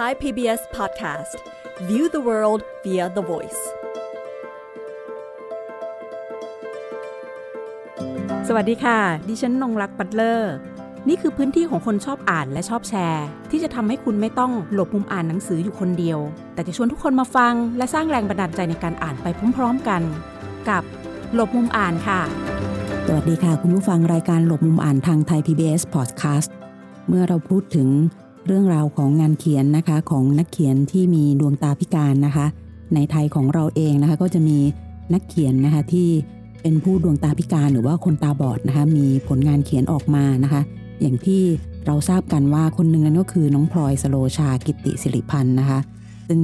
Thai PBS Podcast View the world via the voice สวัสดีค่ะ ดิฉันนงรักปัตเลอร์ นี่คือพื้นที่ของคนชอบอ่านและชอบแชร์ ที่จะทำให้คุณไม่ต้องหลบมุมอ่านหนังสืออยู่คนเดียว แต่จะชวนทุกคนมาฟัง และสร้างแรงบันดาลใจในการอ่านไปพร้อมๆกัน กับหลบมุมอ่านค่ะ สวัสดีค่ะ คุณผู้ฟังรายการหลบมุมอ่านทางไทย PBS Podcast เมื่อเราพูดถึง เรื่องราวของงานเขียนนะคะของนักเขียนที่มีดวงตาพิการนะคะ ในไทยของเราเองนะคะก็จะมีนักเขียนนะคะที่เป็นผู้ดวงตาพิการหรือว่าคนตาบอดนะคะมีผลงานเขียนออกมานะคะ อย่างที่เราทราบกันว่าคนหนึ่งนั้นก็คือน้องพลอยสโลชากิติสิริพันธ์นะคะ ซึ่ง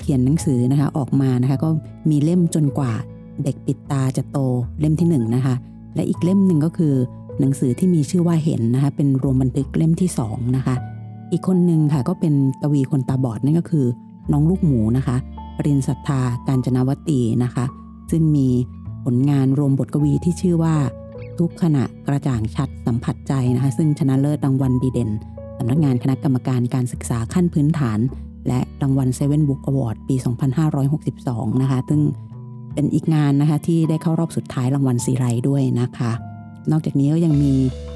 เขียนหนังสือนะคะออกมานะคะก็มีเล่มจนกว่าเด็กปิดตาจะโตเล่มที่1นนะคะและอีกเล่มหนึ่งก็คือหนังสือที่มีชื่อว่าเห็นนะคะเป็นรวมบันทึกเล่มที่2นะคะ อีกคนหนึ่งค่ะก็เป็นกวีคนตาบอดนั่นก็คือ น้องลูกหมูนะคะปรินศรัทธาการจนวตีนะคะ ซึ่งมีผลงานรวมบทกวีที่ชื่อว่า ทุกขณะกระจ่างชัดสัมผัสใจนะคะ ซึ่งชนะเลิศรางวัลดีเด่นสำนักงานคณะกรรมการการศึกษาขั้นพื้นฐาน และรางวัลเซเว่นบุ๊กอวอร์ดปี 2562 นะคะ ซึ่งเป็นอีกงานนะคะที่ได้เข้ารอบสุดท้ายรางวัลซีไรด้วยนะคะ นอกจากนี้ก็ยังมี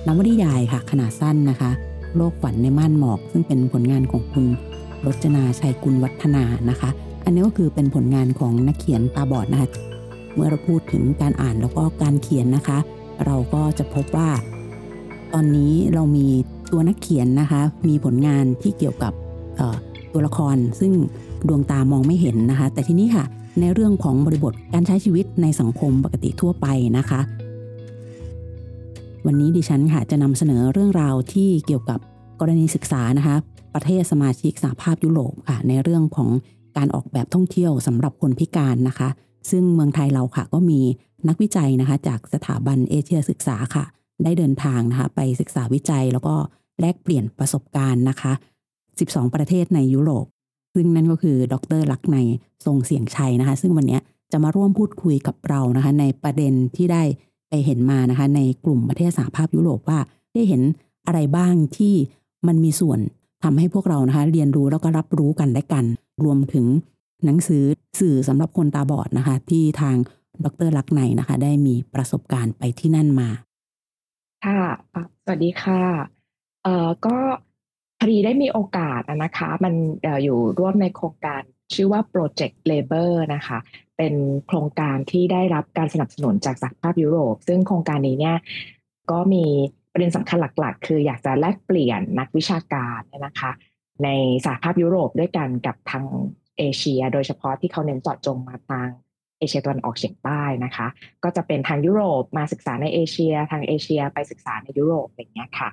นวนิยายค่ะขนาดสั้นนะคะ โลกฝันในม่านหมอก ซึ่งเป็นผลงานของคุณรจนาชัยกุลวัฒนานะคะ อันนี้ก็คือเป็นผลงานของนักเขียนตาบอดนะคะ เมื่อเราพูดถึงการอ่านแล้วก็การเขียนนะคะ เราก็จะพบว่า ตอนนี้เรามีตัวนักเขียนนะคะ มีผลงานที่เกี่ยวกับตัวละคร ซึ่งดวงตามองไม่เห็นนะคะ แต่ทีนี้ค่ะ ในเรื่องของบริบทการใช้ชีวิตในสังคมปกติทั่วไปนะคะ วันนี้ดิฉันค่ะจะนำเสนอเรื่องราวที่เกี่ยวกับกรณีศึกษานะคะประเทศสมาชิกสหภาพยุโรปค่ะในเรื่องของการออกแบบท่องเที่ยวสำหรับคนพิการนะคะ ซึ่งเมืองไทยเราค่ะก็มีนักวิจัยนะคะจากสถาบันเอเชียศึกษาค่ะ ได้เดินทางนะคะไปศึกษาวิจัยแล้วก็แลกเปลี่ยนประสบการณ์นะคะ 12 ประเทศในยุโรป ซึ่งนั่นก็คือดรลักในทรงเสียงชัยนะคะ ซึ่งวันนี้จะมาร่วมพูดคุยกับเรานะคะ ในประเด็นที่ได้ ไปเห็นมานะคะ ในกลุ่มประเทศสหภาพยุโรปว่าได้เห็นอะไรบ้างที่มันมีส่วนทำให้พวกเรานะคะ เรียนรู้แล้วก็รับรู้กันและกัน รวมถึงหนังสือสื่อสำหรับคนตาบอดนะคะ ที่ทางดรลักไนนะคะ ได้มีประสบการณ์ไปที่นั่นมา ค่ะ สวัสดีค่ะ เอ่อก็ พอดีได้มีโอกาสนะคะ มันออยู่ร่วมในโครงการชื่อว่า Project Labor นะคะ เป็นโครงการที่ได้รับการสนับสนุนจากสหภาพยุโรป ซึ่งโครงการนี้เนี่ยก็มีประเด็นสำคัญหลักๆ คืออยากจะแลกเปลี่ยนนักวิชาการนะคะ ในสหภาพยุโรปด้วยกันกับทางเอเชีย โดยเฉพาะที่เขาเน้นเจาะจงมาทางเอเชียตะวันออกเฉียงใต้นะคะ ก็จะเป็นทางยุโรปมาศึกษาในเอเชีย ทางเอเชียไปศึกษาในยุโรปอย่างเงี้ยค่ะ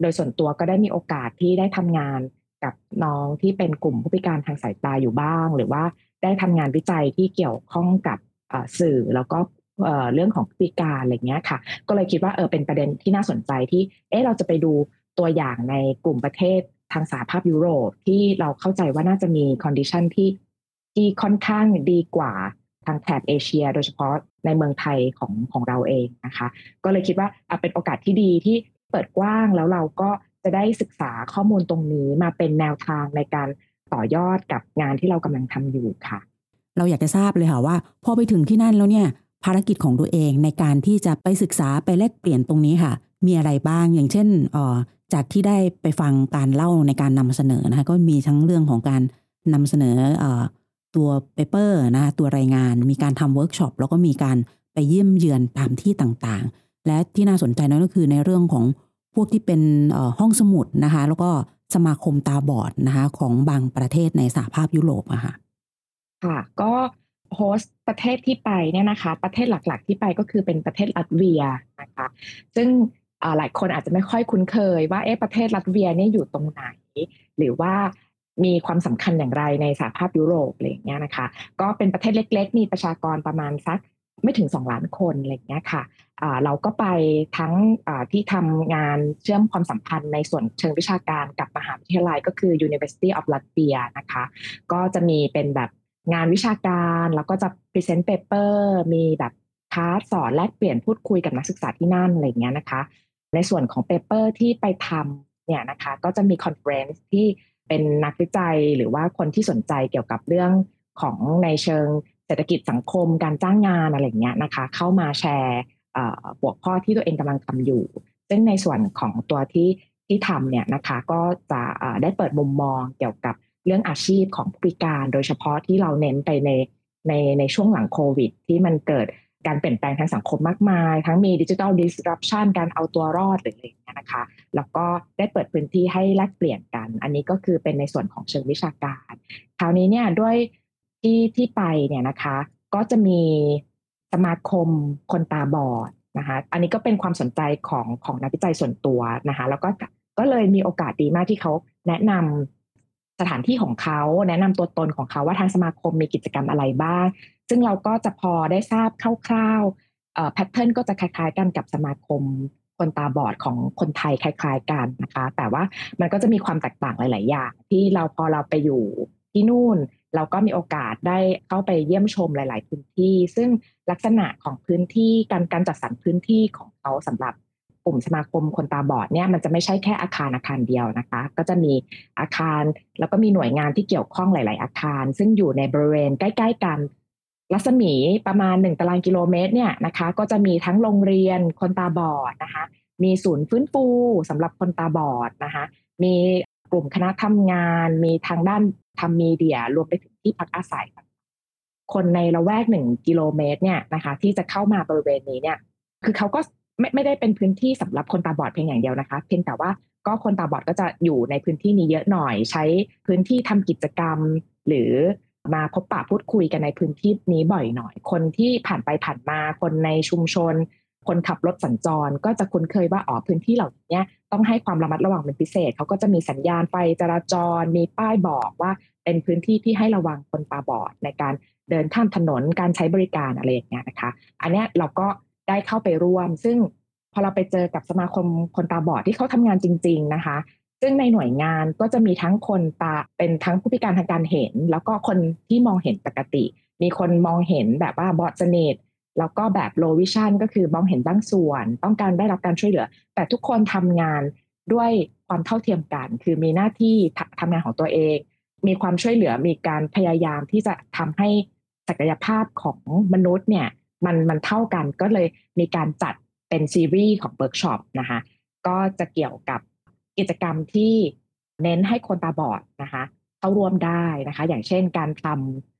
โดยส่วนตัวก็ได้มีโอกาสที่ได้ทำงานกับน้องที่เป็นกลุ่มผู้พิการทางสายตาอยู่บ้าง หรือว่าได้ทำงานวิจัยที่เกี่ยวข้องกับสื่อแล้วก็เรื่องของพิการอะไรเงี้ยค่ะ ก็เลยคิดว่าเออเป็นประเด็นที่น่าสนใจที่ เออเราจะไปดูตัวอย่างในกลุ่มประเทศทางสหภาพยุโรปที่เราเข้าใจว่าน่าจะมี condition ที่ที่ค่อนข้างดีกว่าทางแถบเอเชีย โดยเฉพาะในเมืองไทยของของเราเองนะคะ ก็เลยคิดว่าเป็นโอกาสที่ดีที่ เปิดกว้างแล้วเราก็จะได้ศึกษาข้อมูลตรงนี้มาเป็นแนวทางในการต่อยอดกับงานที่เรากำลังทำอยู่ค่ะ เราอยากจะทราบเลยค่ะว่า พอไปถึงที่นั่นแล้วเนี่ย ภารกิจของตัวเองในการที่จะไปศึกษาไปแลกเปลี่ยนตรงนี้ค่ะ มีอะไรบ้างอย่างเช่นออจากที่ได้ไปฟังการเล่าในการนำเสนอนะคะก็มีทั้งเรื่องของการนำเสนอตัว paper นะตัวรายงาน มีการทำเวิร์กช็อปแล้วก็มีการไปเยี่ยมเยือนตามที่ต่างๆ และที่น่าสนใจนั่นก็คือในเรื่องของพวกที่เป็นห้องสมุดนะคะ แล้วก็สมาคมตาบอดนะคะของบางประเทศในสหภาพยุโรปอะค่ะค่ะ ก็ host ประเทศที่ไปเนี่ยนะคะ ประเทศหลักๆ ที่ไปก็คือเป็นประเทศลัตเวียนะคะ ซึ่งหลายคนอาจจะไม่ค่อยคุ้นเคย ว่าเอ๊ะประเทศลัตเวียเนี่ยอยู่ตรงไหน หรือว่ามีความสำคัญอย่างไรในสหภาพยุโรปอะไรอย่างเงี้ยนะคะ ก็เป็นประเทศเล็ก ๆ มีประชากรประมาณสักไม่ถึง 2 ล้านคนอะไรอย่างเงี้ยค่ะ เราก็ไปทั้งที่ทำงานเชื่อมความสัมพันธ์ในส่วนเชิงวิชาการกับมหาวิทยาลัยก็คือ University of Latvia นะคะ ก็จะมีเป็นแบบงานวิชาการแล้วก็จะ present paper มีแบบคาสสอนแลกเปลี่ยนพูดคุยกับนักศึกษาที่นั่นอะไรเงี้ยนะคะ ในส่วนของ paper ที่ไปทำเนี่ยนะคะ ก็จะมี conference ที่เป็นนักวิจัยหรือว่าคนที่สนใจเกี่ยวกับเรื่องของในเชิงเศรษฐกิจสังคมการจ้างงานอะไรเงี้ยนะคะ เข้ามาแชร์ หัวข้อที่ตัวเองกำลังทำอยู่ ซึ่งในส่วนของตัวที่ที่ทำเนี่ยนะคะก็จะได้เปิดมุมมองเกี่ยวกับเรื่องอาชีพของผู้พิการ โดยเฉพาะที่เราเน้นไปในในในช่วงหลังโควิด ที่มันเกิดการเปลี่ยนแปลงทางสังคมมากมาย ทั้งมีดิจิทัลดิสรัปชันการเอาตัวรอดหรืออะไรอย่างเงี้ยนะคะ แล้วก็ได้เปิดพื้นที่ให้แลกเปลี่ยนกัน อันนี้ก็คือเป็นในส่วนของเชิงวิชาการ คราวนี้เนี่ยด้วยที่ที่ไปเนี่ยนะคะ ก็จะมี สมาคมคนตาบอดนะคะอันนี้ก็เป็นความสนใจของของนักวิจัยส่วนตัวนะคะแล้วก็ก็เลยมีโอกาสดีมากที่เขาแนะนำสถานที่ของเขาแนะนำตัวตนของเขาว่าทางสมาคมมีกิจกรรมอะไรบ้าง ซึ่งเราก็จะพอได้ทราบคร่าวๆแพทเทิร์นก็จะคล้ายๆ กันกับสมาคมคนตาบอดของคนไทยคล้าย ๆ กันนะคะ แต่ว่ามันก็จะมีความแตกต่างหลาย ๆ อย่าง ที่เราพอเราไปอยู่ที่นู่น เราก็มีโอกาสได้เข้าไปเยี่ยมชมหลาย ๆ พื้นที่ ซึ่งลักษณะของพื้นที่การการจัดสรรพื้นที่ของเขาสำหรับกลุ่มสมาคมคนตาบอดเนี่ยมันจะไม่ใช่แค่อาคารอาคารเดียวนะคะ ก็จะมีอาคารแล้วก็มีหน่วยงานที่เกี่ยวข้องหลาย ๆ อาคาร ซึ่งอยู่ในบริเวณใกล้ ๆ กันรัศมีประมาณ 1 ตารางกิโลเมตรเนี่ยนะคะ ก็จะมีทั้งโรงเรียนคนตาบอดนะคะ มีศูนย์ฟื้นฟูสำหรับคนตาบอดนะคะ มี กลุ่มคณะทำงาน มีทางด้านทำมีเดีย รวมไปถึงที่พักอาศัย คนในละแวกหนึ่งกิโลเมตรเนี่ยนะคะ ที่จะเข้ามาบริเวณนี้เนี่ย คือเขาก็ไม่ไม่ได้เป็นพื้นที่สำหรับคนตาบอดเพียงอย่างเดียวนะคะ เพียงแต่ว่าก็คนตาบอดก็จะอยู่ในพื้นที่นี้เยอะหน่อย ใช้พื้นที่ทำกิจกรรม หรือมาพบปะพูดคุยกันในพื้นที่นี้บ่อยหน่อย คนที่ผ่านไปผ่านมาคนในชุมชน คนขับรถสัญจรก็จะคุ้นเคยว่าอ๋อพื้นที่เหล่านี้ต้องให้ความระมัดระวังเป็นพิเศษเขาก็จะมีสัญญาณไฟจราจร มีป้ายบอกว่าเป็นพื้นที่ที่ให้ระวังคนตาบอดในการเดินข้ามถนนการใช้บริการอะไรอย่างเงี้ยนะคะ อันนี้เราก็ได้เข้าไปร่วม ซึ่งพอเราไปเจอกับสมาคมคนตาบอดที่เขาทำงานจริง ๆนะคะ ซึ่งในหน่วยงานก็จะมีทั้งคนตาเป็นทั้งผู้พิการทางการเห็น แล้วก็คนที่มองเห็นปกติ มีคนมองเห็นแบบว่าบอดสเนต แล้วก็แบบโลวิชันก็คือมองเห็นบางส่วน ต้องการได้รับการช่วยเหลือ แต่ทุกคนทำงานด้วยความเท่าเทียมกัน คือมีหน้าที่ทำงานของตัวเอง มีความช่วยเหลือมีการพยายามที่จะทำให้ศักยภาพของมนุษย์เนี่ยมันมันเท่ากันก็เลยมีการจัดเป็นซีรีส์ของเวิร์กช็อปนะคะก็จะเกี่ยวกับกิจกรรมที่เน้นให้คนตาบอดนะคะเข้าร่วมได้นะคะ อย่างเช่นการทำ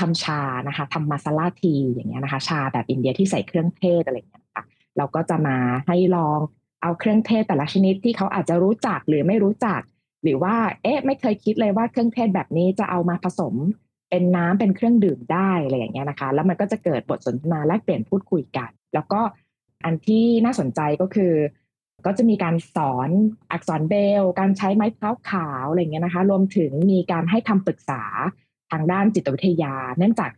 ทำชานะคะทำ masala tea อย่างเงี้ยนะคะ ชาแบบอินเดียที่ใส่เครื่องเทศอะไรอย่างเงี้ยค่ะเราก็จะมาให้ลองเอาเครื่องเทศแต่ละชนิดที่เขาอาจจะรู้จักหรือไม่รู้จัก หรือว่าเอ๊ะไม่เคยคิดเลยว่าเครื่องเทศแบบนี้จะเอามาผสมเป็นน้ำเป็นเครื่องดื่มได้อะไรอย่างเงี้ยนะคะ แล้วมันก็จะเกิดบทสนทนาแลกเปลี่ยนพูดคุยกัน แล้วก็อันที่น่าสนใจก็คือ ก็จะมีการสอนอักษรเบล การใช้ไม้เท้าขาวอะไรเงี้ยนะคะ รวมถึงมีการให้คำปรึกษา ทางด้านจิตวิทยา เนื่องจาก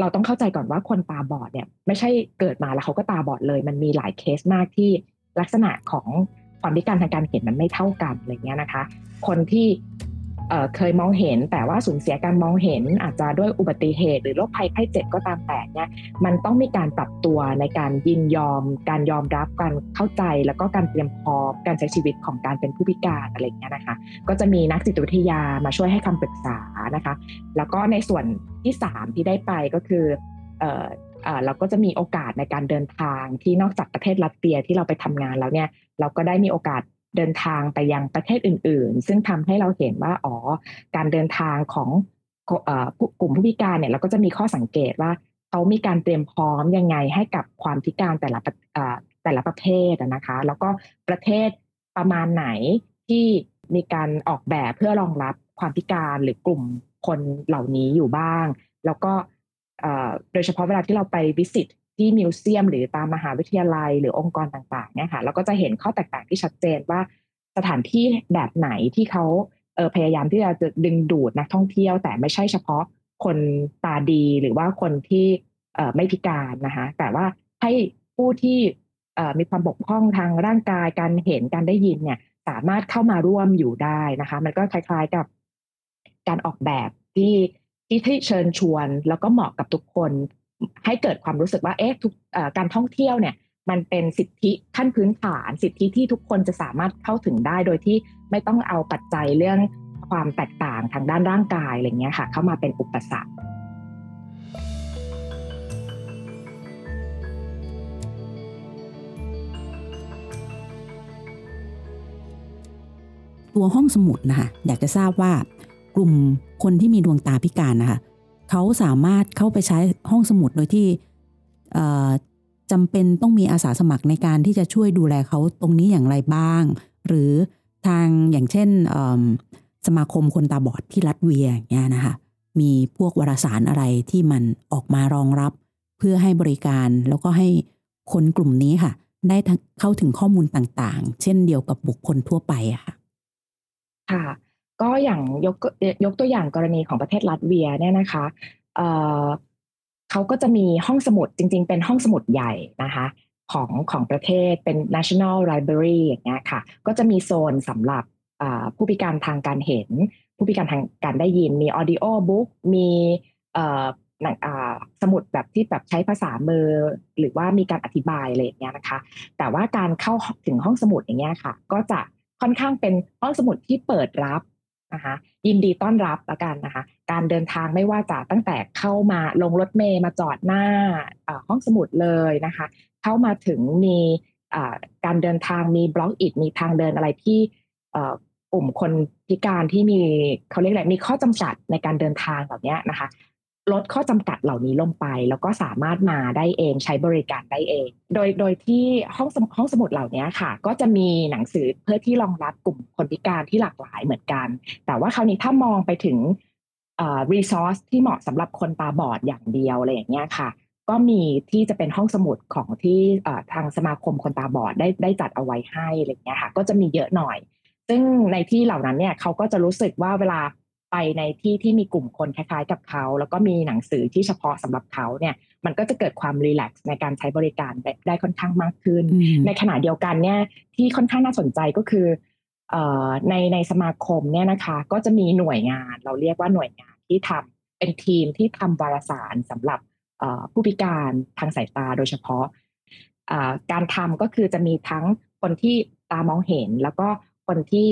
เราต้องเข้าใจก่อนว่าคนตาบอดเนี่ย ไม่ใช่เกิดมาแล้วเขาก็ตาบอดเลย มันมีหลายเคสมากที่ลักษณะของความพิการทางการเห็นมันไม่เท่ากันอะไรเงี้ยนะคะ คนที่ เคยมองเห็น แต่ว่าสูญเสียการมองเห็นอาจจะด้วยอุบัติเหตุ หรือโรคภัยไข้เจ็บก็ตามแต่เนี่ยมันต้องมีการปรับตัวในการยินยอม การยอมรับการเข้าใจแล้วก็การเตรียมพร้อมการใช้ชีวิตของการเป็นผู้พิการอะไรเงี้ยนะคะ ก็จะมีนักจิตวิทยามาช่วยให้คำปรึกษานะคะ แล้วก็ในส่วนที่ 3 ที่ได้ไปก็คือเราก็จะมีโอกาสในการเดินทางที่นอกจากประเทศรัสเซียที่เราไปทำงานแล้วเนี่ยเราก็ได้มีโอกาส เดินทางไปยังประเทศอื่น ๆ ซึ่งทำให้เราเห็นว่าอ๋อการเดินทางของกลุ่มผู้พิการเนี่ยเราก็จะมีข้อสังเกตว่าเขามีการเตรียมพร้อมยังไงให้กับความพิการแต่ละแต่ละประเภทนะคะ แล้วก็ประเทศประมาณไหนที่มีการออกแบบเพื่อรองรับความพิการหรือกลุ่มคนเหล่านี้อยู่บ้าง แล้วก็โดยเฉพาะเวลาที่เราไปวิสิต ที่มิวเซียม หรือตามมหาวิทยาลัยหรือองค์กรต่างๆเนี่ยค่ะเราก็จะเห็นข้อแตกต่างที่ชัดเจนว่าสถานที่แบบไหนที่เขาเออพยายามที่จะดึงดูดนักท่องเที่ยว แต่ไม่ใช่เฉพาะคนตาดีหรือว่าคนที่เออไม่พิการนะคะแต่ว่าให้ผู้ที่เออมีความบกพร่องทางร่างกายการเห็นการได้ยินเนี่ยสามารถเข้ามาร่วมอยู่ได้นะคะ มันก็คล้ายๆกับการออกแบบที่ที่เชิญชวน แล้วก็เหมาะกับทุกคน ให้เกิดความรู้สึกว่าเอ๊ะทุกการท่องเที่ยวเนี่ยมันเป็นสิทธิขั้นพื้นฐาน สิทธิที่ทุกคนจะสามารถเข้าถึงได้โดยที่ไม่ต้องเอาปัจจัยเรื่องคความแตกต่างทางด้านร่างกายอะไรเงี้ยค่ะ เข้ามาเป็นอุปสรรคตัวห้องสมุดนะคะอยากจะทราบว่ากลุ่มคนที่มีดวงตาพิการนะคะ เขาสามารถเข้าไปใช้ห้องสมุดโดยที่จำเป็นต้องมีอาสาสมัครในการที่จะช่วยดูแลเขาตรงนี้อย่างไรบ้าง หรือทางอย่างเช่นสมาคมคนตาบอดที่รัสเวียงเงี้ยนะคะมีพวกวารสารอะไรที่มันออกมารองรับ เพื่อให้บริการแล้วก็ให้คนกลุ่มนี้ค่ะ ได้เข้าถึงข้อมูลต่างๆ เช่นเดียวกับบุคคลทั่วไปอะค่ะค่ะ อย่างยกยกตัวอย่างกรณีของประเทศลัตเวียเนี่ยนะคะเอ่อเขาก็จะมีห้องสมุดจริง ๆ เป็นห้องสมุดใหญ่นะคะของของประเทศเป็น national library อย่างเงี้ยค่ะ ก็จะมีโซนสำหรับผู้พิการทางการเห็น ผู้พิการทางการได้ยินมี audio book มีสมุดแบบที่แบบใช้ภาษามือ หรือว่ามีการอธิบายอะไรอย่างเงี้ยนะคะ แต่ว่าการเข้าถึงห้องสมุดอย่างเงี้ยค่ะ ก็จะค่อนข้างเป็นห้องสมุดที่เปิดรับ นะคะยินดีต้อนรับละกันนะคะ การเดินทางไม่ว่าจะตั้งแต่เข้ามาลงรถเมย์มาจอดหน้าห้องสมุดเลยนะคะ เข้ามาถึงมีการเดินทางมีบล็อกอิดมีทางเดินอะไรที่กลุ่มคนพิการที่มีเขาเรียกอะไรมีข้อจำกัดในการเดินทางแบบเนี้ยนะคะ ลดข้อจำกัดเหล่านี้ลงไป แล้วก็สามารถมาได้เองใช้บริการได้เอง โดยโดยที่ห้องห้องสมุดเหล่านี้ค่ะ ก็จะมีหนังสือเพื่อที่รองรับกลุ่มคนพิการที่หลากหลายเหมือนกัน แต่ว่าคราวนี้ถ้ามองไปถึงเอ่อ resource ที่เหมาะสำหรับคนตาบอดอย่างเดียวอะไรอย่างเงี้ยค่ะ ก็มีที่จะเป็นห้องสมุดของที่เอ่อทางสมาคมคนตาบอดได้ได้จัดเอาไว้ให้อะไรอย่างเงี้ยค่ะ ก็จะมีเยอะหน่อย ซึ่งในที่เหล่านั้นเนี่ยเขาก็จะรู้สึกว่าเวลา ไปในที่ที่มีกลุ่มคนคล้ายๆ กับเขา แล้วก็มีหนังสือที่เฉพาะสำหรับเขาเนี่ยมันก็จะเกิดความรีแลกซ์ในการใช้บริการได้ได้ค่อนข้างมากขึ้นอืมในขณะเดียวกันเนี่ยที่ค่อนข้างน่าสนใจก็คือเอ่อในในสมาคมเนี่ยนะคะก็จะมีหน่วยงานเราเรียกว่าหน่วยงานที่ทำเป็นทีมที่ทำวารสารสำหรับเอ่อผู้พิการทางสายตาโดยเฉพาะอ่าการทำก็คือจะมีทั้งคนที่ตามองเห็นแล้วก็ คนที่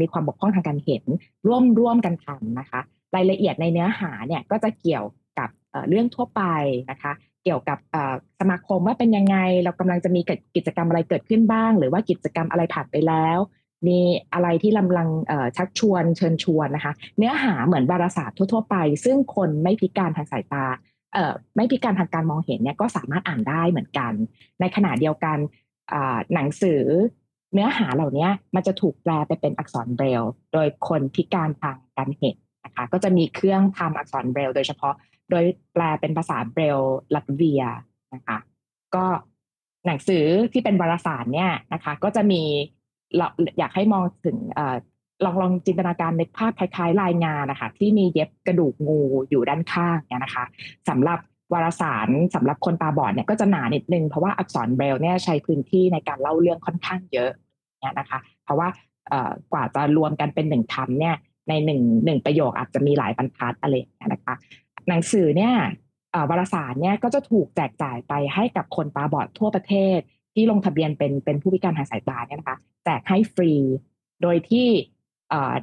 มีความบกพร่องทางการเห็นร่วมร่วมกันทำนะคะ รายละเอียดในเนื้อหาเนี่ยก็จะเกี่ยวกับเรื่องทั่วไปนะคะ เกี่ยวกับสมาคมว่าเป็นยังไง เรากำลังจะมีกิจกรรมอะไรเกิดขึ้นบ้าง หรือว่ากิจกรรมอะไรผ่านไปแล้ว มีอะไรที่กำลังชักชวนเชิญชวนนะคะ เนื้อหาเหมือนวารสารทั่ว ๆ ไป ซึ่งคนไม่พิการทางสายตาไม่พิการทางการมองเห็นเนี่ยก็สามารถอ่านได้เหมือนกัน ในขณะเดียวกันหนังสือ เนื้อหาเหล่านี้มันจะถูกแปลไปเป็นอักษรเบรลโดยคนพิการทางการเห็นนะคะก็จะมีเครื่องทำอักษรเบรลโดยเฉพาะ โดยแปลเป็นภาษาเบรลลัตเวียนะคะก็หนังสือที่เป็นวารสารเนี่ยนะคะก็จะมีเราอยากให้มองถึงอลองลองจินตนาการในภาพคล้ายๆ รายงานนะคะที่มีเย็บกระดูกงูอยู่ด้านข้างเนี่ยนะคะสำหรับ วารสารสำหรับคนตาบอดเนี่ยก็จะหนานิดนึงเพราะว่าอักษรเบรลล์เนี่ยใช้พื้นที่ในการเล่าเรื่องค่อนข้างเยอะเนี่ยนะคะ เพราะว่ากว่าจะรวมกันเป็นหนึ่งคำเนี่ยในหนึ่งหนึ่งประโยคอาจจะมีหลายบรรทัดอะไรอย่างเงี้ยนะคะ หนังสือเนี่ยวารสารเนี่ยก็จะถูกแจกจ่ายไปให้กับคนตาบอดทั่วประเทศ ที่ลงทะเบียนเป็นเป็นผู้พิการทางสายตาเนี่ยนะคะแจกให้ฟรี โดยที่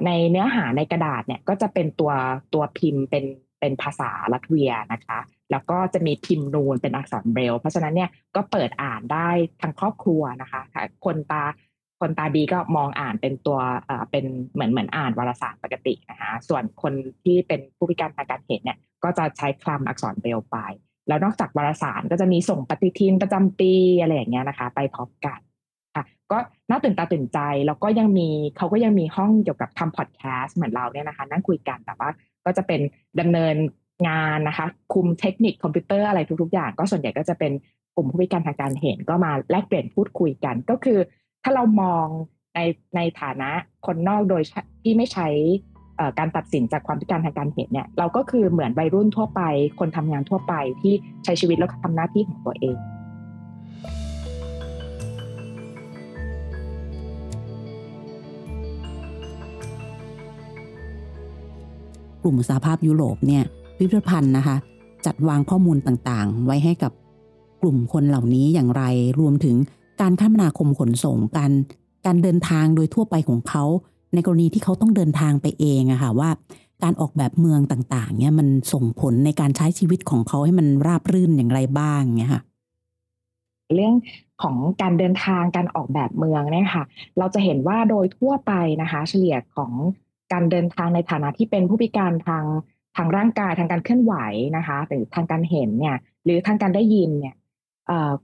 ในเนื้อหาในกระดาษเนี่ยก็จะเป็นตัวตัวพิมพ์เป็น เป็นภาษาลัตเวียนะคะ แล้วก็จะมีพิมพ์นูนเป็นอักษรเบรล เพราะฉะนั้นเนี่ยก็เปิดอ่านได้ทั้งครอบครัวนะคะ คนตาคนตาดีก็มองอ่านเป็นตัวเป็นเหมือนเหมือนอ่านวารสารปกตินะคะส่วนคนที่เป็นผู้พิการทางการเห็นเนี่ยก็จะใช้คลำอักษรเบรลไปแล้วนอกจากวารสารก็จะมีส่งปฏิทินประจำปีอะไรอย่างเงี้ยนะคะ ไปพร้อมกันค่ะ ก็น่าตื่นตาตื่นใจแล้วก็ยังมีเขาก็ยังมีห้องเกี่ยวกับทำพอดแคสต์เหมือนเราเนี่ยนะคะ นั่งคุยกันแต่ว่า ก็จะเป็นดำเนินงานนะคะ คุมเทคนิคคอมพิวเตอร์อะไรทุกๆ อย่าง ก็ส่วนใหญ่ก็จะเป็นกลุ่มผู้พิการทางการเห็นก็มาแลกเปลี่ยนพูดคุยกัน ก็คือ ถ้าเรามองในในฐานะคนนอกโดยที่ไม่ใช้การตัดสินจากความพิการทางการเห็นเนี่ยเราก็คือเหมือนวัยรุ่นทั่วไป คนทำงานทั่วไปที่ใช้ชีวิตแล้วทำหน้าที่ของตัวเอง ลุ่มสหภาพยุโรปเนี่ยพิพิธภัณฑ์นะคะ จัดวางข้อมูลต่างๆ ไว้ให้กับกลุ่มคนเหล่านี้อย่างไร รวมถึงการคมนาคมขนส่งการการเดินทางโดยทั่วไปของเขา ในกรณีที่เขาต้องเดินทางไปเองอะค่ะว่า การออกแบบเมืองต่างๆเนี่ยมันส่งผลในการใช้ชีวิตของเขาให้มันราบรื่นอย่างไรบ้างเนี่ยค่ะเรื่องของการเดินทางการออกแบบเมืองเนี่ยค่ะ เราจะเห็นว่าโดยทั่วไปนะคะ เฉลี่ยของ การเดินทางในฐานะที่เป็นผู้พิการทางทางร่างกายทางการเคลื่อนไหวนะคะหรือทางการเห็นเนี่ยหรือทางการได้ยินเนี่ย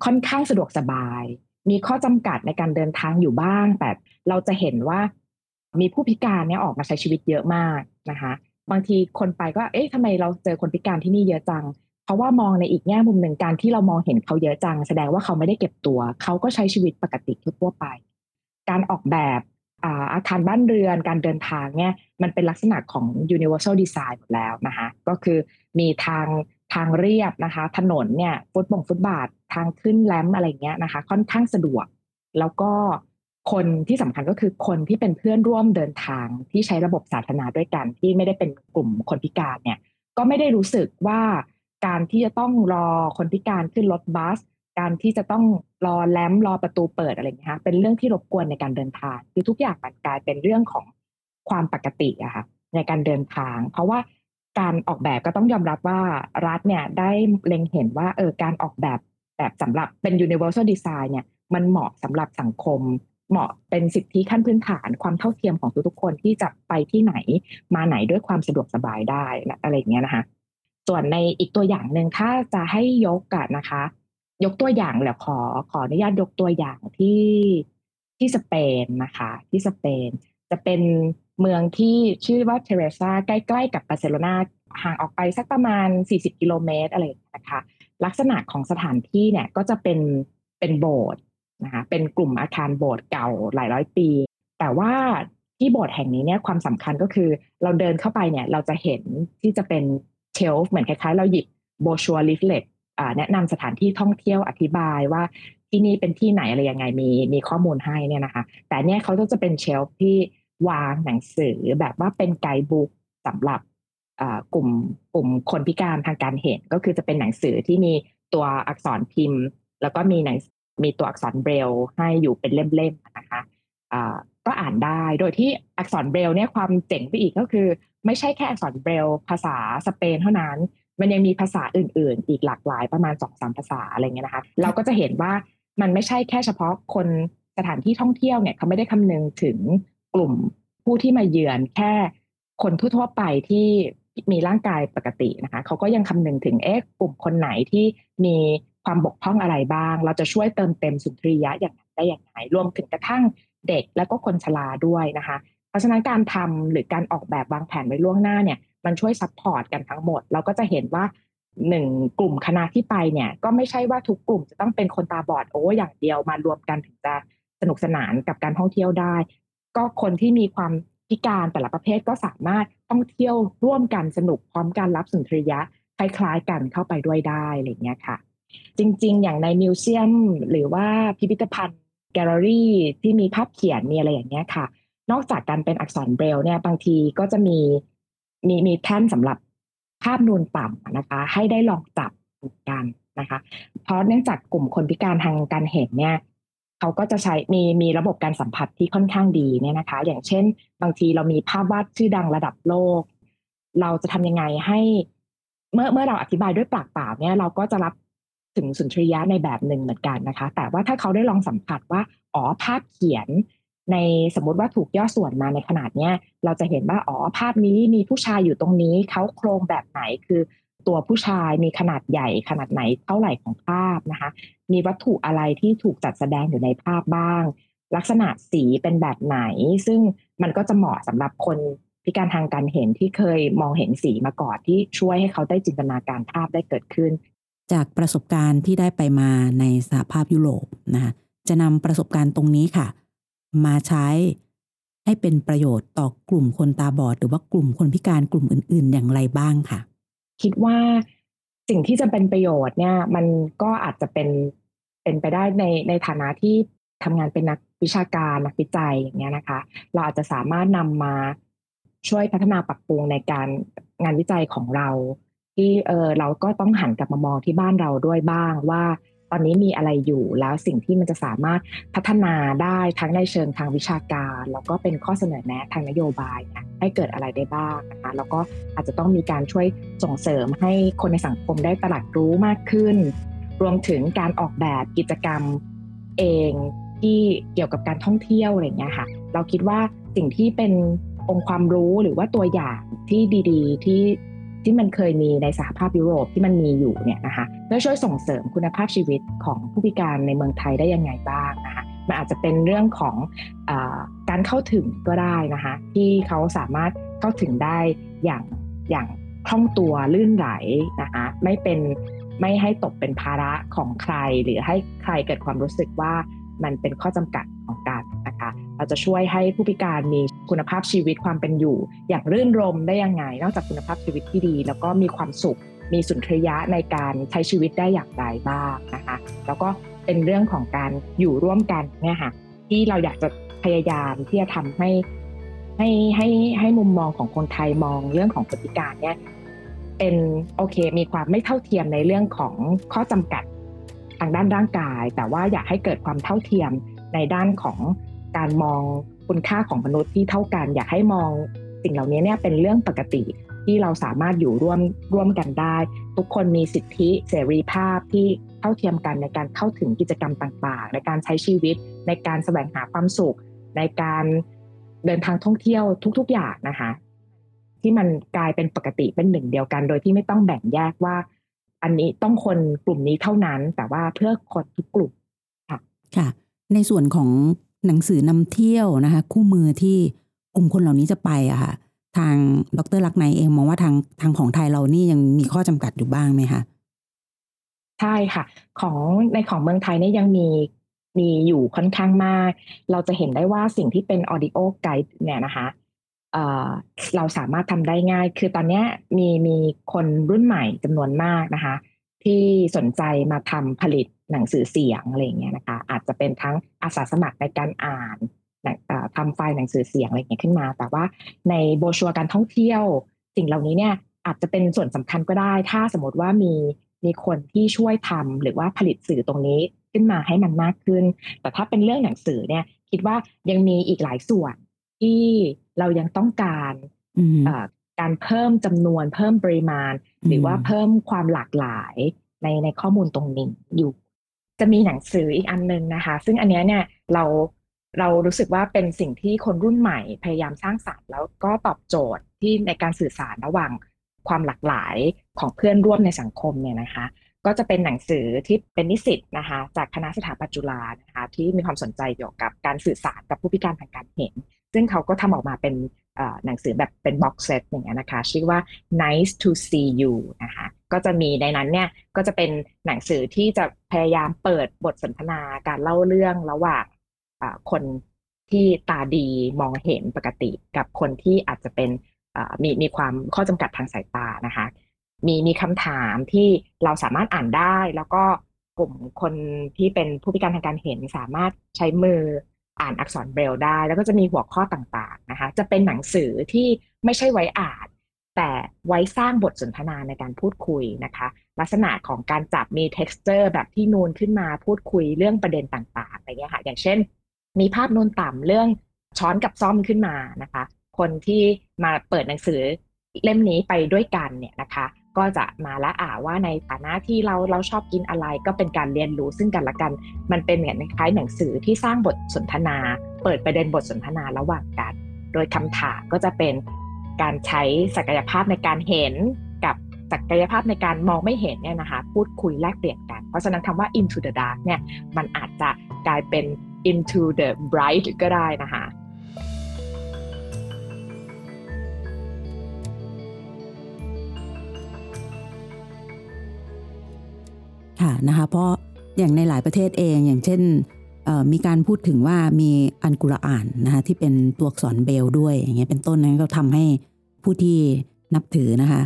ค่อนข้างสะดวกสบาย มีข้อจำกัดในการเดินทางอยู่บ้าง แต่เราจะเห็นว่ามีผู้พิการเนี่ยออกมาใช้ชีวิตเยอะมากนะคะ บางทีคนไปก็เอ๊ะทำไมเราเจอคนพิการที่นี่เยอะจัง เพราะว่ามองในอีกแง่มุมหนึ่งการที่เรามองเห็นเขาเยอะจัง แสดงว่าเขาไม่ได้เก็บตัว เขาก็ใช้ชีวิตปกติทั่วไป การออกแบบ อาคารบ้านเรือนการเดินทางเนี่ยมันเป็นลักษณะของ universal design หมดแล้วนะคะก็คือมีทางทางเรียบนะคะ ถนนเนี่ยฟุตบงฟุตบาททางขึ้นแลมอะไรเงี้ยนะคะ ค่อนข้างสะดวก แล้วก็คนที่สำคัญก็คือคนที่เป็นเพื่อนร่วมเดินทางที่ใช้ระบบสาธารณะด้วยกัน ที่ไม่ได้เป็นกลุ่มคนพิการเนี่ยก็ไม่ได้รู้สึกว่าการที่จะต้องรอคนพิการขึ้นรถบัส การที่จะต้องรอแลมรอประตูเปิดอะไรอย่างเงี้ยเป็นเรื่องที่รบกวนในการเดินทาง คือทุกอย่างมันกลายเป็นเรื่องของความปกติอะค่ะในการเดินทาง เพราะว่าการออกแบบก็ต้องยอมรับว่ารัฐเนี่ยได้เล็งเห็นว่าเออการออกแบบแบบสำหรับเป็น universal design เนี่ยมันเหมาะสำหรับสังคม เหมาะเป็นสิทธิขั้นพื้นฐานความเท่าเทียมของทุกๆคนที่จะไปที่ไหนมาไหนด้วยความสะดวกสบายได้อะไรอย่างเงี้ยนะคะส่วนในอีกตัวอย่างหนึ่งถ้าจะให้ยกกันนะคะ ยกตัวอย่างแหละขอขออนุญาตยกตัวอย่างที่ที่สเปนนะคะ ที่สเปน จะเป็นเมืองที่ชื่อว่าเทเรซาใกล้ ๆ กับบาร์เซโลนาห่างออกไปสักประมาณ 40 กิโลเมตรอะไรนะคะลักษณะของสถานที่เนี่ยก็จะเป็นเป็นโบสถ์นะคะเป็นกลุ่มอาคารโบสถ์เก่าหลายร้อยปี แต่ว่าที่โบสถ์แห่งนี้เนี่ยความสำคัญก็คือเราเดินเข้าไปเนี่ยเราจะเห็นที่จะเป็น shelf เหมือนคล้ายๆ เราหยิบ brochure leaflet แนะนำสถานที่ท่องเที่ยวอธิบายว่าที่นี่เป็นที่ไหนอะไรยังไงมีมีข้อมูลให้เนี่ยนะคะ แต่เนี่ยเขาก็จะเป็นเชลฟ์ที่วางหนังสือแบบว่าเป็นไกด์บุ๊กสำหรับกลุ่มกลุ่มคนพิการทางการเห็น ก็คือจะเป็นหนังสือที่มีตัวอักษรพิมพ์ แล้วก็มีหนังมีตัวอักษรเบรลให้อยู่เป็นเล่มๆนะคะก็อ่านได้โดยที่อักษรเบรลเนี่ยความเจ๋งไปอีกก็คือ ไม่ใช่แค่อักษรเบรลภาษาสเปนเท่านั้น มันยังมีภาษาอื่น ๆ อีกหลากหลายประมาณสองสามภาษาอะไรเงี้ยนะคะ เราก็จะเห็นว่ามันไม่ใช่แค่เฉพาะคนสถานที่ท่องเที่ยวเนี่ยเขาไม่ได้คำนึงถึงกลุ่มผู้ที่มาเยือนแค่คนทั่วๆไปที่มีร่างกายปกตินะคะเขาก็ยังคำนึงถึงเอ๊ะกลุ่มคนไหนที่มีความบกพร่องอะไรบ้าง เราจะช่วยเติมเต็มสุนทรียะอย่างนั้นได้อย่างไรรวมถึงกระทั่งเด็กแล้วก็คนชราด้วยนะคะ เพราะฉะนั้นการทำหรือการออกแบบวางแผนไว้ล่วงหน้าเนี่ยมันช่วย support กันทั้งหมด เราก็จะเห็นว่าหนึ่งกลุ่มคณะที่ไปเนี่ย ก็ไม่ใช่ว่าทุกกลุ่มจะต้องเป็นคนตาบอดโอ้อย่างเดียวมารวมกันถึงจะสนุกสนานกับการท่องเที่ยวได้ ก็คนที่มีความพิการแต่ละประเภทก็สามารถท่องเที่ยวร่วมกันสนุกพร้อมกันรับสุนทรียะคล้ายๆกันเข้าไปด้วยได้อะไรเงี้ยค่ะ จริง ๆ อย่างใน museum หรือว่าพิพิธภัณฑ์แกลเลอรี่ที่มีภาพเขียนมีอะไรอย่างเงี้ยค่ะ นอกจากการเป็นอักษรเบรลเนี่ยบางทีก็จะมีมีมีแท่นสำหรับภาพนูนต่ำนะคะ ให้ได้ลองจับกันนะคะ เพราะเนื่องจากกลุ่มคนพิการทางการเห็นเนี่ยเขาก็จะใช้มีมีระบบการสัมผัสที่ค่อนข้างดีเนี่ยนะคะ อย่างเช่น บางทีเรามีภาพวาดชื่อดังระดับโลก เราจะทำยังไงให้ เมื่อเมื่อเราอธิบายด้วยปากเปล่าเนี่ยเราก็จะรับถึงสุนทรียะในแบบหนึ่งเหมือนกันนะคะ แต่ว่าถ้าเขาได้ลองสัมผัสว่าอ๋อภาพเขียน ในสมมติว่าถูกย่อส่วนมาในขนาดเนี้ยเราจะเห็นว่าอ๋อภาพนี้มีผู้ชายอยู่ตรงนี้เขาโครงแบบไหนคือตัวผู้ชายมีขนาดใหญ่ขนาดไหนเท่าไหร่ของภาพนะคะ มีวัตถุอะไรที่ถูกจัดแสดงอยู่ในภาพบ้าง ลักษณะสีเป็นแบบไหน ซึ่งมันก็จะเหมาะสำหรับคนพิการทางการเห็นที่เคยมองเห็นสีมาก่อนที่ช่วยให้เขาได้จินตนาการภาพได้เกิดขึ้น จากประสบการณ์ที่ได้ไปมาในสหภาพยุโรปนะคะจะนำประสบการณ์ตรงนี้ค่ะ มาใช้ให้เป็นประโยชน์ต่อกลุ่มคนตาบอด หรือว่ากลุ่มคนพิการกลุ่มอื่น ๆ อย่างไรบ้างค่ะ คิดว่าสิ่งที่จะเป็นประโยชน์เนี่ย มันก็อาจจะเป็นเป็นไปได้ในในฐานะที่ทำงานเป็นนักวิชาการนักวิจัยอย่างเงี้ยนะคะ เราอาจจะสามารถนำมาช่วยพัฒนาปรับปรุงในการงานวิจัยของเรา ที่เออเราก็ต้องหันกลับมามองที่บ้านเราด้วยบ้างว่า ตอนนี้มีอะไรอยู่แล้วสิ่งที่มันจะสามารถพัฒนาได้ทั้งในเชิงทางวิชาการ แล้วก็เป็นข้อเสนอแนะทางนโยบายนะให้เกิดอะไรได้บ้างนะคะแล้วก็อาจจะต้องมีการช่วยส่งเสริมให้คนในสังคมได้ตระหนักรู้มากขึ้น รวมถึงการออกแบบกิจกรรมเองที่เกี่ยวกับการท่องเที่ยวอะไรเงี้ยค่ะ เราคิดว่าสิ่งที่เป็นองค์ความรู้หรือว่าตัวอย่างที่ดี ๆ ที่ ที่มันเคยมีในสหภาพยุโรปที่มันมีอยู่เนี่ยนะคะเพื่อช่วยส่งเสริมคุณภาพชีวิตของผู้พิการในเมืองไทยได้ยังไงบ้างนะคะมันอาจจะเป็นเรื่องของอการเข้าถึงก็ได้นะคะที่เขาสามารถเข้าถึงได้อย่างอย่างคล่องตัวลื่นไหลนะคะไม่เป็นไม่ให้ตกเป็นภาระของใคร หรือให้ใครเกิดความรู้สึกว่ามันเป็นข้อจำกัดของ เราจะช่วยให้ผู้พิการมีคุณภาพชีวิตความเป็นอยู่ อย่างรื่นรมได้ยังไง นอกจากคุณภาพชีวิตที่ดี แล้วก็มีความสุข มีสุนทรียะในการใช้ชีวิตได้อย่างไรบ้างนะคะแล้วก็เป็นเรื่องของการอยู่ร่วมกันเนี่ยค่ะที่เราอยากจะพยายามที่จะทำให้ให้ให้ให้มุมมองของคนไทยมองเรื่องของคนพิการเนี่ยเป็นโอเค มีความไม่เท่าเทียมในเรื่องของข้อจำกัดทางด้านร่างกาย แต่ว่าอยากให้เกิดความเท่าเทียมในด้านของ การมองคุณค่าของมนุษย์ที่เท่ากัน อยากให้มองสิ่งเหล่านี้เนี่ยเป็นเรื่องปกติที่เราสามารถอยู่ร่วมร่วมกันได้ ทุกคนมีสิทธิเสรีภาพที่เท่าเทียมกันในการเข้าถึงกิจกรรมต่างๆ ในการใช้ชีวิต ในการแสวงหาความสุข ในการเดินทางท่องเที่ยวทุก ๆ อย่างนะคะ ที่มันกลายเป็นปกติเป็นหนึ่งเดียวกัน โดยที่ไม่ต้องแบ่งแยกว่า อันนี้ต้องคนกลุ่มนี้เท่านั้น แต่ว่าเพื่อคนทุกกลุ่มค่ะค่ะ ในส่วนของ หนังสือนำเที่ยวนะคะ คู่มือที่กลุ่มคนเหล่านี้จะไปอะค่ะ ทางดรลักไนเองมองว่าทางทางของไทยเรานี่ยังมีข้อจำกัดอยู่บ้างไหมคะใช่ค่ะ ของในของเมืองไทยเนี่ยยังมีมีอยู่ค่อนข้างมาก เราจะเห็นได้ว่าสิ่งที่เป็น audio guide เนี่ยนะคะเราสามารถทำได้ง่าย คือตอนนี้มีมีคนรุ่นใหม่จำนวนมากนะคะ ที่สนใจมาทำผลิต หนังสือเสียงอะไรเงี้ยนะคะ อาจจะเป็นทั้งอาสาสมัครในการอ่านทำไฟล์หนังสือเสียงอะไรเงี้ยขึ้นมา แต่ว่าในโบชัวการท่องเที่ยว สิ่งเหล่านี้เนี่ยอาจจะเป็นส่วนสำคัญก็ได้ ถ้าสมมติว่ามีมีคนที่ช่วยทำหรือว่าผลิตสื่อตรงนี้ขึ้นมาให้มันมากขึ้น แต่ถ้าเป็นเรื่องหนังสือเนี่ย คิดว่ายังมีอีกหลายส่วนที่เรายังต้องการการเพิ่มจำนวนเพิ่มปริมาณ หรือว่าเพิ่มความหลากหลายในในข้อมูลตรงนี้อยู่ จะมีหนังสืออีกอันนึงนะคะ ซึ่งอันนี้เนี่ยเราเรารู้สึกว่าเป็นสิ่งที่คนรุ่นใหม่พยายามสร้างสรรค์แล้วก็ตอบโจทย์ที่ในการสื่อสารระหว่างความหลากหลายของเพื่อนร่วมในสังคมเนี่ยนะคะ ก็จะเป็นหนังสือที่เป็นนิสิตนะคะ จากคณะสถาปัตจุฬานะคะที่มีความสนใจเกี่ยวกับการสื่อสารกับผู้พิการทางการเห็น ซึ่งเขาก็ทำออกมาเป็น หนังสือแบบเป็นบ็อกเซตอย่างเงี้ยนะคะ ชื่อว่า nice to see you นะคะก็จะมีในนั้นเนี่ยก็จะเป็นหนังสือที่จะพยายามเปิดบทสนทนาการเล่าเรื่องระหว่างคนที่ตาดีมองเห็นปกติกับคนที่อาจจะเป็นมีมีความข้อจำกัดทางสายตานะคะมีมีคำถามที่เราสามารถอ่านได้ แล้วก็กลุ่มคนที่เป็นผู้พิการทางการเห็นสามารถใช้มือ อ่านอักษรเบรลได้ แล้วก็จะมีหัวข้อต่างๆนะคะ จะเป็นหนังสือที่ไม่ใช่ไว้อ่าน แต่ไว้สร้างบทสนทนาในการพูดคุยนะคะ ลักษณะของการจับมี texture แบบที่นูนขึ้นมาพูดคุยเรื่องประเด็นต่างๆอะไรเงี้ยค่ะ อย่างเช่น มีภาพนูนต่ำเรื่องช้อนกับซ่อมขึ้นมานะคะ คนที่มาเปิดหนังสือเล่มนี้ไปด้วยกันเนี่ยนะคะ ก็จะมาละอ่าว่าในฐานะที่เราเราชอบกินอะไรก็เป็นการเรียนรู้ซึ่งกันและกัน มันเป็นเหมือนคล้ายหนังสือที่สร้างบทสนทนา เปิดประเด็นบทสนทนาระหว่างกัน โดยคำถามก็จะเป็นการใช้ศักยภาพในการเห็นกับศักยภาพในการมองไม่เห็นเนี่ยนะคะ พูดคุยแลกเปลี่ยนกัน เพราะฉะนั้นคำว่า into the dark เนี่ยมันอาจจะกลายเป็น into the bright ก็ได้นะคะ ค่ะนะคะเพราะอย่างในหลายประเทศเองอย่างเช่นมีการพูดถึงว่ามีอันกุรอานนะคะที่เป็นตัวอักษรเบลด้วยอย่างเงี้ยเป็นต้นนั้นก็ทำให้ผู้ที่นับถือนะคะ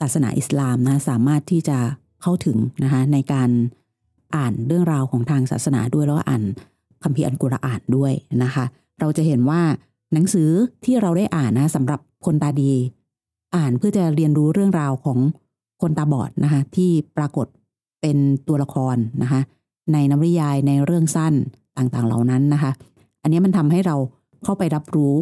ศาสนาอิสลามนะสามารถที่จะเข้าถึงนะคะในการอ่านเรื่องราวของทางศาสนาด้วยแล้วอ่านคัมภีร์อันกุรอานด้วยนะคะเราจะเห็นว่าหนังสือที่เราได้อ่านนะสำหรับคนตาดี อ่านเพื่อจะเรียนรู้เรื่องราวของคนตาบอดนะคะที่ปรากฏ เป็นตัวละครนะคะ ในนวนิยายในเรื่องสั้นต่างๆเหล่านั้นนะคะ อันนี้มันทำให้เราเข้าไปรับรู้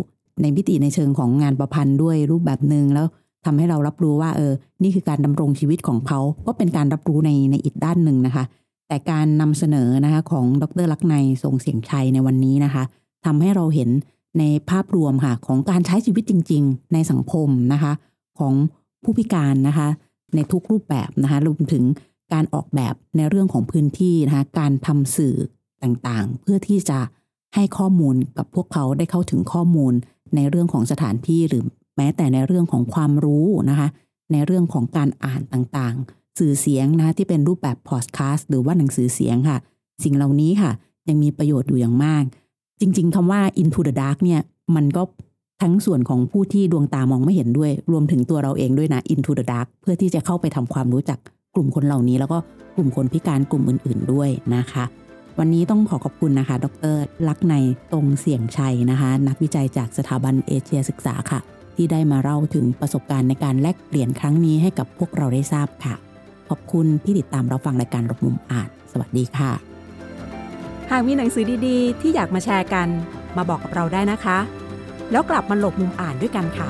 ในมิติในเชิงของงานประพันธ์ด้วยรูปแบบหนึ่งแล้วทำให้เรารับรู้ว่าเออ นี่คือการดำรงชีวิตของเขา ก็เป็นการรับรู้ในในอีกด้านหนึ่งนะคะ แต่การนำเสนอนะคะของดรลักไนทรงเสียงชัยในวันนี้นะคะทำให้เราเห็นในภาพรวมค่ะของการใช้ชีวิตจริง ๆ ในสังคมนะคะ ของผู้พิการนะคะ ในทุกรูปแบบนะคะรวมถึง การออกแบบในเรื่องของพื้นที่นะคะการทำสื่อต่างๆ เพื่อที่จะให้ข้อมูลกับพวกเขาได้เข้าถึงข้อมูลในเรื่องของสถานที่หรือแม้แต่ในเรื่องของความรู้นะคะในเรื่องของการอ่านต่างๆ สื่อเสียงนะะที่เป็นรูปแบบพอดแคสต์หรือว่าหนังสือเสียงค่ะ สิ่งเหล่านี้ค่ะ ยังมีประโยชน์อยู่อย่างมาก จริง ๆคำว่า into the dark เนี่ยมันก็ทั้งส่วนของผู้ที่ดวงตามองไม่เห็นด้วย รวมถึงตัวเราเองด้วยนะ into the dark เพื่อที่จะเข้าไปทำความรู้จัก กลุ่มคนเหล่านี้แล้วก็กลุ่มคนพิการกลุ่มอื่น ๆด้วยนะคะ วันนี้ต้องขอขอบคุณนะคะ ดรลักในตรงเสียงชัยนะคะ นักวิจัยจากสถาบันเอเชียศึกษาค่ะ ที่ได้มาเล่าถึงประสบการณ์ในการแลกเปลี่ยนครั้งนี้ให้กับพวกเราได้ทราบค่ะ ขอบคุณที่ติดตามรับฟังรายการรบมุมอ่าน สวัสดีค่ะ หากมีหนังสือดีๆ ที่อยากมาแชร์กัน มาบอกกับเราได้นะคะ แล้วกลับมาหลบมุมอ่านด้วยกันค่ะ